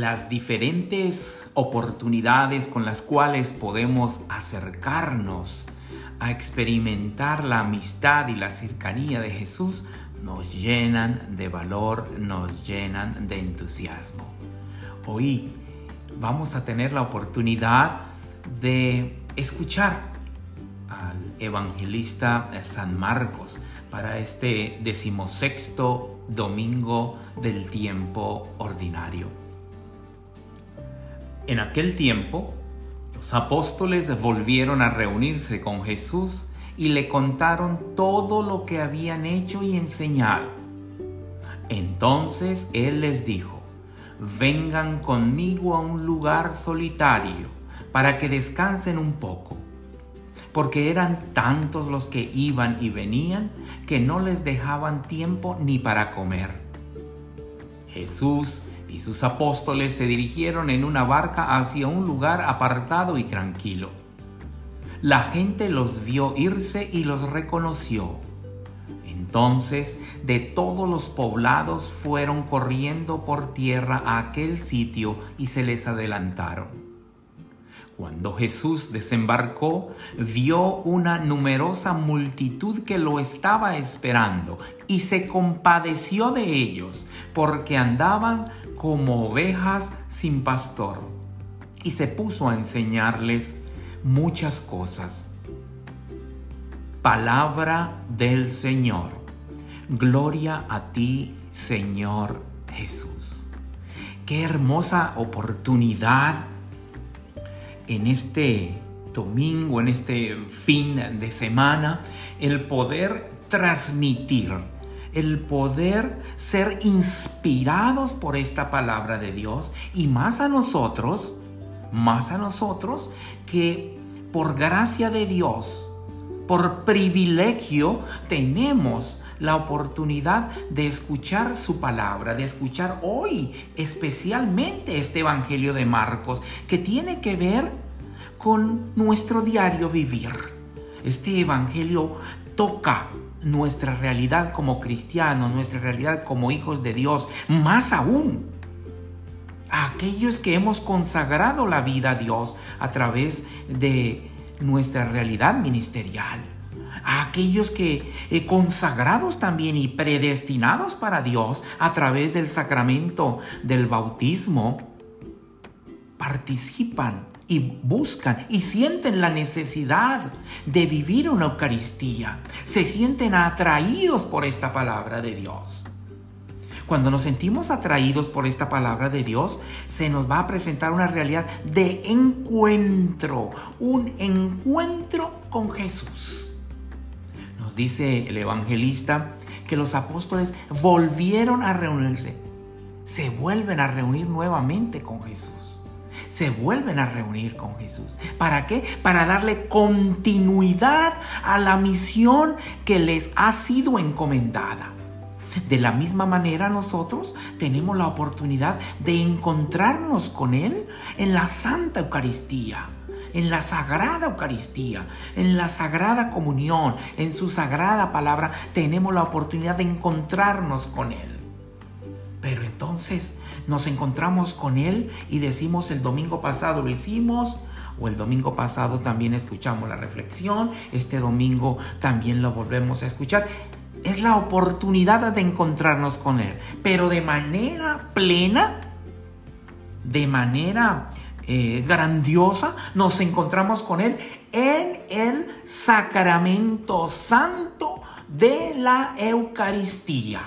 las diferentes oportunidades con las cuales podemos acercarnos a experimentar la amistad y la cercanía de Jesús nos llenan de valor, nos llenan de entusiasmo. Hoy vamos a tener la oportunidad de escuchar al evangelista San Marcos para este decimosexto domingo del tiempo ordinario. En aquel tiempo, los apóstoles volvieron a reunirse con Jesús y le contaron todo lo que habían hecho y enseñado. Entonces Él les dijo, vengan conmigo a un lugar solitario para que descansen un poco, porque eran tantos los que iban y venían que no les dejaban tiempo ni para comer. Jesús y sus apóstoles se dirigieron en una barca hacia un lugar apartado y tranquilo. La gente los vio irse y los reconoció. Entonces de todos los poblados fueron corriendo por tierra a aquel sitio y se les adelantaron. Cuando Jesús desembarcó, vio una numerosa multitud que lo estaba esperando y se compadeció de ellos porque andaban como ovejas sin pastor. Y se puso a enseñarles muchas cosas. Palabra del Señor. Gloria a ti, Señor Jesús. Qué hermosa oportunidad en este domingo, en este fin de semana, el poder transmitir, el poder ser inspirados por esta palabra de Dios y más a nosotros, más a nosotros que por gracia de Dios, por privilegio, tenemos la oportunidad de escuchar su palabra, de escuchar hoy especialmente este Evangelio de Marcos, que tiene que ver con nuestro diario vivir. Este Evangelio toca nuestra realidad como cristianos, nuestra realidad como hijos de Dios, más aún a aquellos que hemos consagrado la vida a Dios a través de nuestra realidad ministerial, a aquellos que eh, consagrados también y predestinados para Dios a través del sacramento del bautismo, participan y buscan y sienten la necesidad de vivir una Eucaristía, se sienten atraídos por esta palabra de Dios. Cuando nos sentimos atraídos por esta palabra de Dios, se nos va a presentar una realidad de encuentro, un encuentro con Jesús. Nos dice el evangelista que los apóstoles volvieron a reunirse, se vuelven a reunir nuevamente con Jesús. Se vuelven a reunir con Jesús. ¿Para qué? Para darle continuidad a la misión que les ha sido encomendada. De la misma manera nosotros tenemos la oportunidad de encontrarnos con Él en la Santa Eucaristía, en la Sagrada Eucaristía, en la Sagrada Comunión, en su Sagrada Palabra. Tenemos la oportunidad de encontrarnos con Él. Pero entonces nos encontramos con Él y decimos el domingo pasado lo hicimos, o el domingo pasado también escuchamos la reflexión, este domingo también lo volvemos a escuchar. Es la oportunidad de encontrarnos con Él, pero de manera plena, de manera eh, grandiosa, nos encontramos con Él en el sacramento santo de la Eucaristía,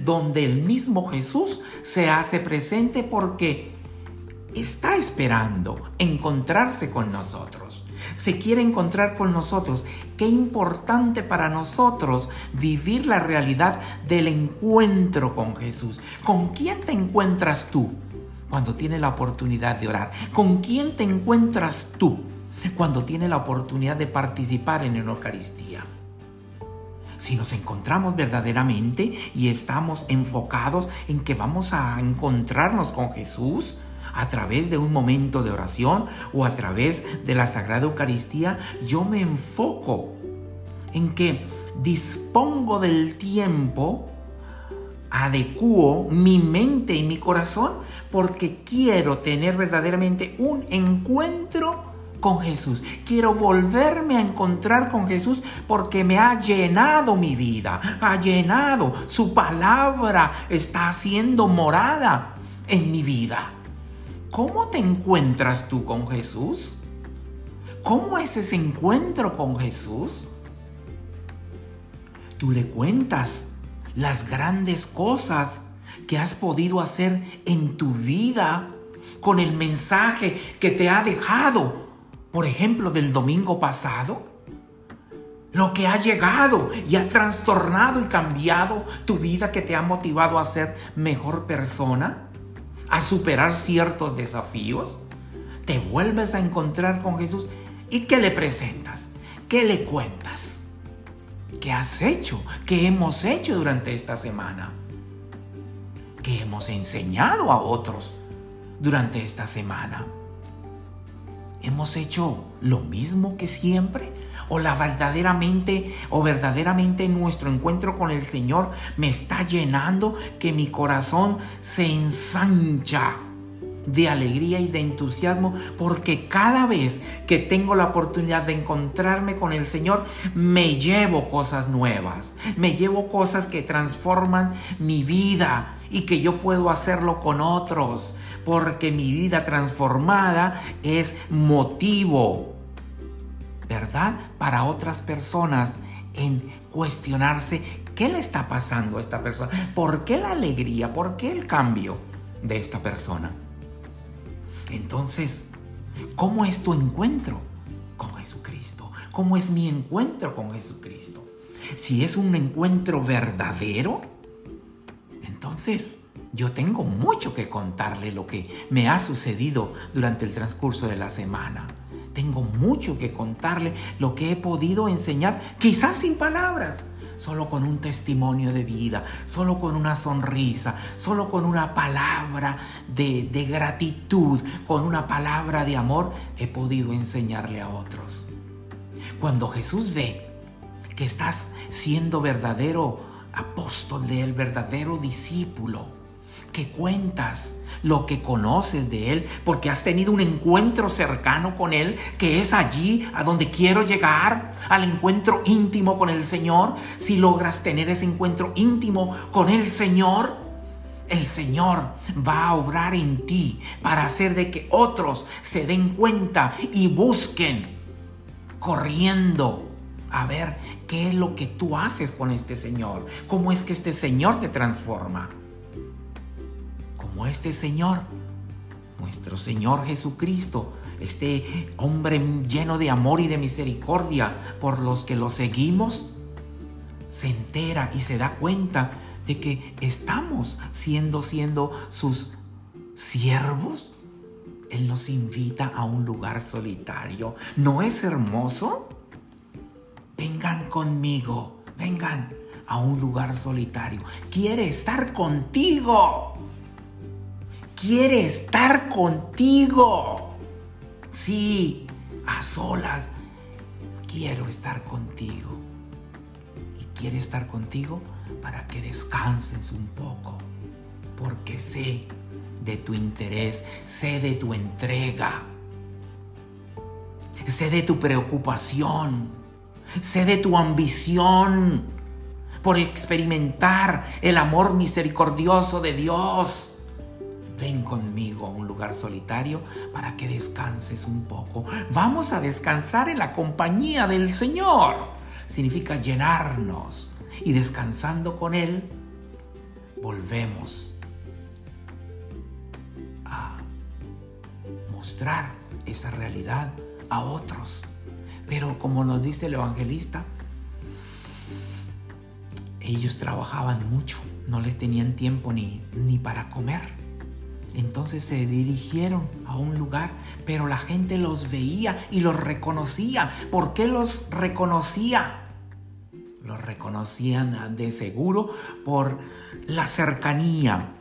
donde el mismo Jesús se hace presente porque está esperando encontrarse con nosotros se quiere encontrar con nosotros. Qué importante para nosotros vivir la realidad del encuentro con Jesús. ¿Con quién te encuentras tú cuando tienes la oportunidad de orar? ¿Con quién te encuentras tú cuando tienes la oportunidad de participar en una Eucaristía? Si nos encontramos verdaderamente y estamos enfocados en que vamos a encontrarnos con Jesús, a través de un momento de oración o a través de la Sagrada Eucaristía, yo me enfoco en que dispongo del tiempo adecuo mi mente y mi corazón porque quiero tener verdaderamente un encuentro con Jesús. Quiero volverme a encontrar con Jesús porque me ha llenado mi vida, ha llenado. Su palabra está haciendo morada en mi vida. ¿Cómo te encuentras tú con Jesús? ¿Cómo es ese encuentro con Jesús? Tú le cuentas las grandes cosas que has podido hacer en tu vida con el mensaje que te ha dejado por ejemplo, del domingo pasado? Lo que ha llegado y ha trastornado y cambiado tu vida que te ha motivado a ser mejor persona, a superar ciertos desafíos. Te vuelves a encontrar con Jesús y ¿qué le presentas? ¿Qué le cuentas? ¿Qué has hecho? ¿Qué hemos hecho durante esta semana? ¿Qué hemos enseñado a otros durante esta semana? ¿Hemos hecho lo mismo que siempre? ¿O la verdaderamente o verdaderamente nuestro encuentro con el Señor me está llenando que mi corazón se ensancha de alegría y de entusiasmo porque cada vez que tengo la oportunidad de encontrarme con el Señor me llevo cosas nuevas, me llevo cosas que transforman mi vida y que yo puedo hacerlo con otros porque mi vida transformada es motivo, ¿verdad? Para otras personas en cuestionarse qué le está pasando a esta persona, por qué la alegría, por qué el cambio de esta persona. Entonces, ¿cómo es tu encuentro con Jesucristo? ¿Cómo es mi encuentro con Jesucristo? Si es un encuentro verdadero, entonces yo tengo mucho que contarle lo que me ha sucedido durante el transcurso de la semana. Tengo mucho que contarle lo que he podido enseñar, quizás sin palabras, solo con un testimonio de vida, solo con una sonrisa, solo con una palabra de, gratitud, con una palabra de amor, he podido enseñarle a otros. Cuando Jesús ve que estás siendo verdadero apóstol de él, verdadero discípulo, que cuentas, lo que conoces de Él, porque has tenido un encuentro cercano con Él, que es allí a donde quiero llegar, al encuentro íntimo con el Señor. Si logras tener ese encuentro íntimo con el Señor, el Señor va a obrar en ti para hacer de que otros se den cuenta y busquen corriendo a ver qué es lo que tú haces con este Señor, cómo es que este Señor te transforma este Señor, nuestro Señor Jesucristo, este hombre lleno de amor y de misericordia por los que lo seguimos, se entera y se da cuenta de que estamos siendo siendo sus siervos. Él nos invita a un lugar solitario. ¿No es hermoso? Vengan conmigo, vengan a un lugar solitario. Quiere estar contigo quiere estar contigo. Sí, a solas. Quiero estar contigo. Y quiere estar contigo para que descanses un poco. Porque sé de tu interés, sé de tu entrega, sé de tu preocupación, sé de tu ambición por experimentar el amor misericordioso de Dios ven conmigo a un lugar solitario para que descanses un poco. Vamos a descansar en la compañía del Señor. Significa llenarnos y descansando con Él, volvemos a mostrar esa realidad a otros. Pero como nos dice el evangelista, ellos trabajaban mucho, no les tenían tiempo ni, ni para comer. Entonces se dirigieron a un lugar, pero la gente los veía y los reconocía. ¿Por qué los reconocía? Los reconocían de seguro por la cercanía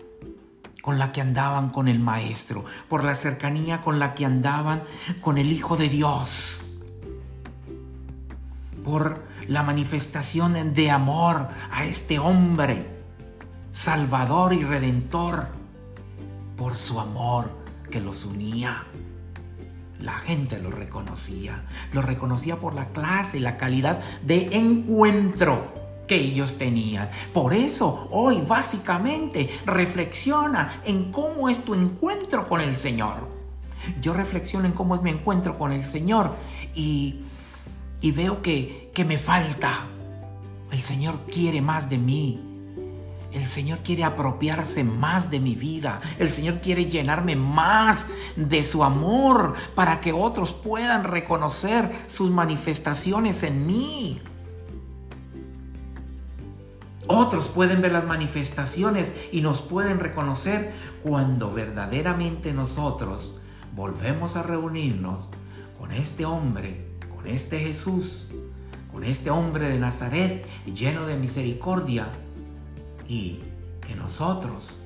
con la que andaban con el Maestro, por la cercanía con la que andaban con el Hijo de Dios, por la manifestación de amor a este hombre Salvador y Redentor por su amor que los unía. La gente lo reconocía, lo reconocía por la clase y la calidad de encuentro que ellos tenían. Por eso hoy básicamente reflexiona en cómo es tu encuentro con el Señor. Yo reflexiono en cómo es mi encuentro con el Señor y, y veo que, que me falta. El Señor quiere más de mí. El Señor quiere apropiarse más de mi vida. El Señor quiere llenarme más de su amor para que otros puedan reconocer sus manifestaciones en mí. Otros pueden ver las manifestaciones y nos pueden reconocer cuando verdaderamente nosotros volvemos a reunirnos con este hombre, con este Jesús, con este hombre de Nazaret lleno de misericordia y que nosotros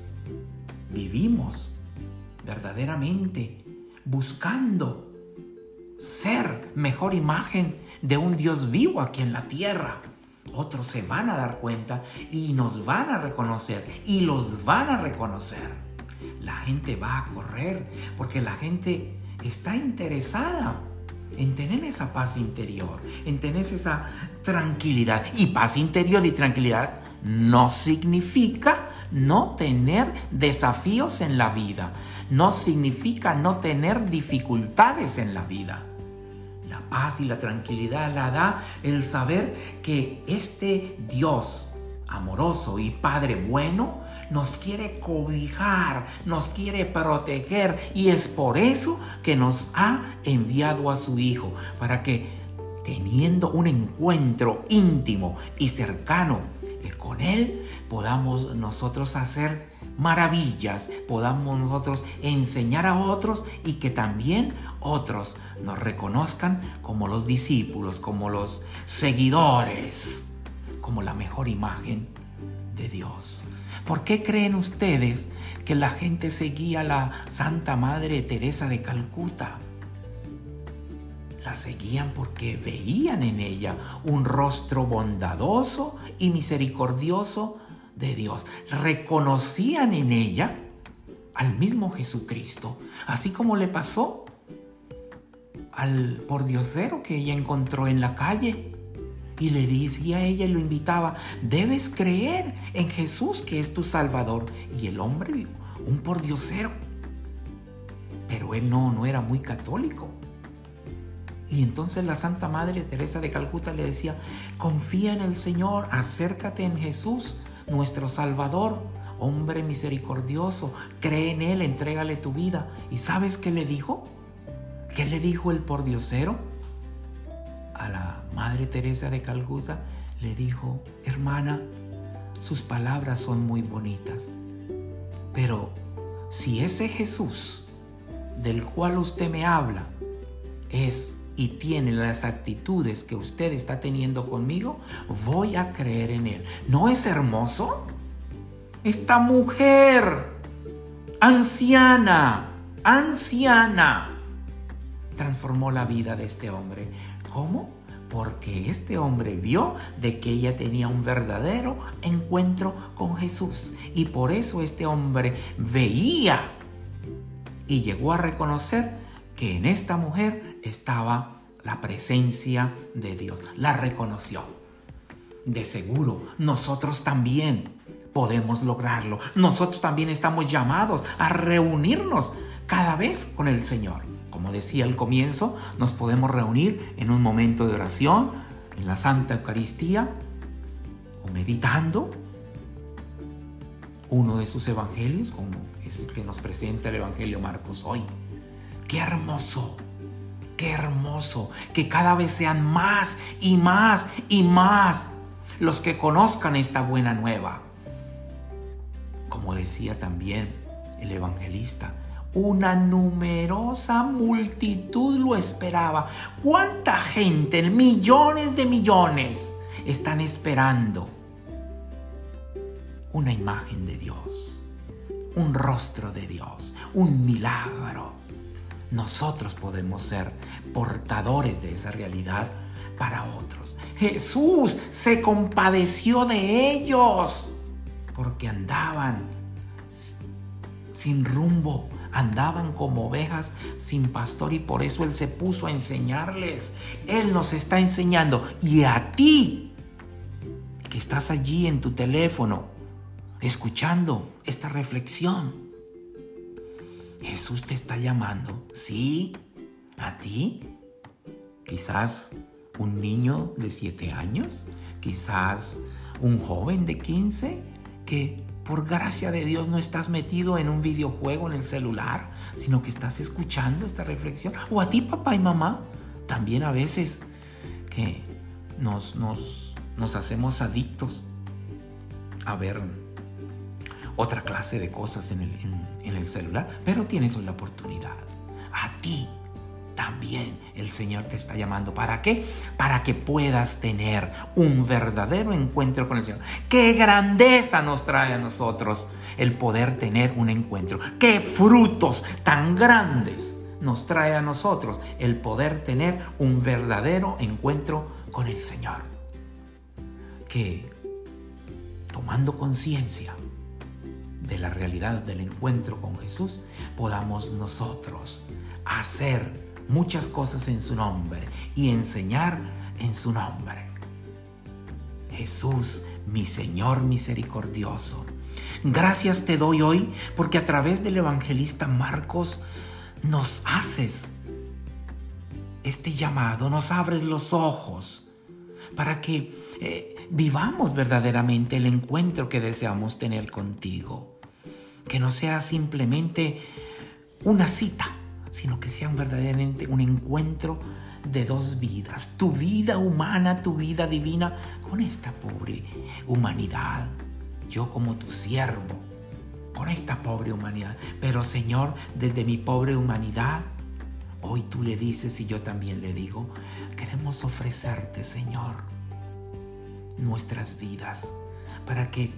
vivimos verdaderamente buscando ser mejor imagen de un Dios vivo aquí en la tierra otros se van a dar cuenta y nos van a reconocer y los van a reconocer. La gente va a correr porque la gente está interesada en tener esa paz interior, en tener esa tranquilidad. Y paz interior y tranquilidad no significa no tener desafíos en la vida, no significa no tener dificultades en la vida. Paz y la tranquilidad la da el saber que este Dios amoroso y Padre bueno nos quiere cobijar, nos quiere proteger y es por eso que nos ha enviado a su Hijo, para que teniendo un encuentro íntimo y cercano Él, podamos nosotros hacer maravillas, podamos nosotros enseñar a otros y que también otros nos reconozcan como los discípulos, como los seguidores, como la mejor imagen de Dios. ¿Por qué creen ustedes que la gente seguía a la Santa Madre Teresa de Calcuta? La seguían porque veían en ella un rostro bondadoso y misericordioso de Dios. Reconocían en ella al mismo Jesucristo, así como le pasó al pordiosero que ella encontró en la calle. Y le decía a ella y lo invitaba, debes creer en Jesús que es tu Salvador. Y el hombre, un pordiosero. Pero él no, no era muy católico. Y entonces la Santa Madre Teresa de Calcuta le decía, confía en el Señor, acércate en Jesús, nuestro Salvador, hombre misericordioso, cree en Él, entrégale tu vida. ¿Y sabes qué le dijo? ¿Qué le dijo el pordiosero? A la Madre Teresa de Calcuta le dijo, hermana, sus palabras son muy bonitas, pero si ese Jesús del cual usted me habla es y tiene las actitudes que usted está teniendo conmigo, voy a creer en él. ¿No es hermoso? Esta mujer, anciana, anciana, transformó la vida de este hombre. ¿Cómo? Porque este hombre vio de que ella tenía un verdadero encuentro con Jesús. Y por eso este hombre veía y llegó a reconocer que en esta mujer estaba la presencia de Dios. La reconoció. De seguro, nosotros también podemos lograrlo. Nosotros también estamos llamados a reunirnos cada vez con el Señor. Como decía al comienzo, nos podemos reunir en un momento de oración, en la Santa Eucaristía, o meditando uno de sus evangelios, como es el que nos presenta el Evangelio Marcos hoy. Qué hermoso, hermoso que cada vez sean más y más y más los que conozcan esta buena nueva. Como decía también el evangelista, una numerosa multitud lo esperaba. ¿Cuánta gente, millones de millones, están esperando una imagen de Dios, un rostro de Dios, un milagro? Nosotros podemos ser portadores de esa realidad para otros. Jesús se compadeció de ellos. porque andaban sin rumbo, andaban como ovejas sin pastor y por eso Él se puso a enseñarles. Él nos está enseñando y a ti que estás allí en tu teléfono escuchando esta reflexión. Jesús te está llamando, ¿sí? ¿A ti? Quizás un niño de 7 años, quizás un joven de 15 que por gracia de Dios no estás metido en un videojuego en el celular, sino que estás escuchando esta reflexión. O a ti, papá y mamá, también a veces que nos, nos, nos hacemos adictos a ver otra clase de cosas en el, en el celular, pero tienes la oportunidad. A ti también el Señor te está llamando. ¿Para qué? Para que puedas tener un verdadero encuentro con el Señor. ¡Qué grandeza nos trae a nosotros el poder tener un encuentro! ¡Qué frutos tan grandes nos trae a nosotros el poder tener un verdadero encuentro con el Señor! Que tomando conciencia la realidad del encuentro con Jesús, podamos nosotros hacer muchas cosas en su nombre y enseñar en su nombre. Jesús, mi Señor misericordioso, gracias te doy hoy porque a través del evangelista Marcos nos haces este llamado, nos abres los ojos para que eh, vivamos verdaderamente el encuentro que deseamos tener contigo. Que no sea simplemente una cita, sino que sean verdaderamente un encuentro de dos vidas, tu vida humana, tu vida divina, con esta pobre humanidad, yo como tu siervo, con esta pobre humanidad. Pero Señor, desde mi pobre humanidad, hoy tú le dices y yo también le digo, queremos ofrecerte, Señor, nuestras vidas, para que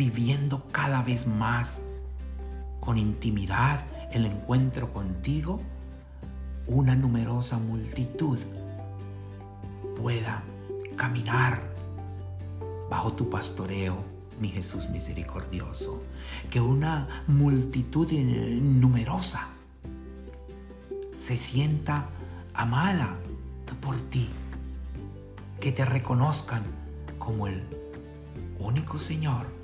viviendo cada vez más con intimidad, el encuentro contigo, una numerosa multitud pueda caminar bajo tu pastoreo, mi Jesús misericordioso. Que una multitud numerosa se sienta amada por ti. Que te reconozcan como el único Señor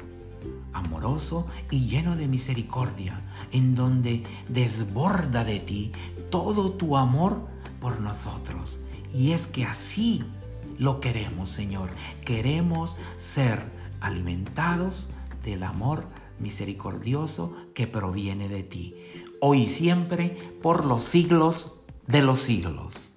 amoroso y lleno de misericordia, en donde desborda de ti todo tu amor por nosotros. Y es que así lo queremos, Señor. Queremos ser alimentados del amor misericordioso que proviene de ti, hoy y siempre, por los siglos de los siglos.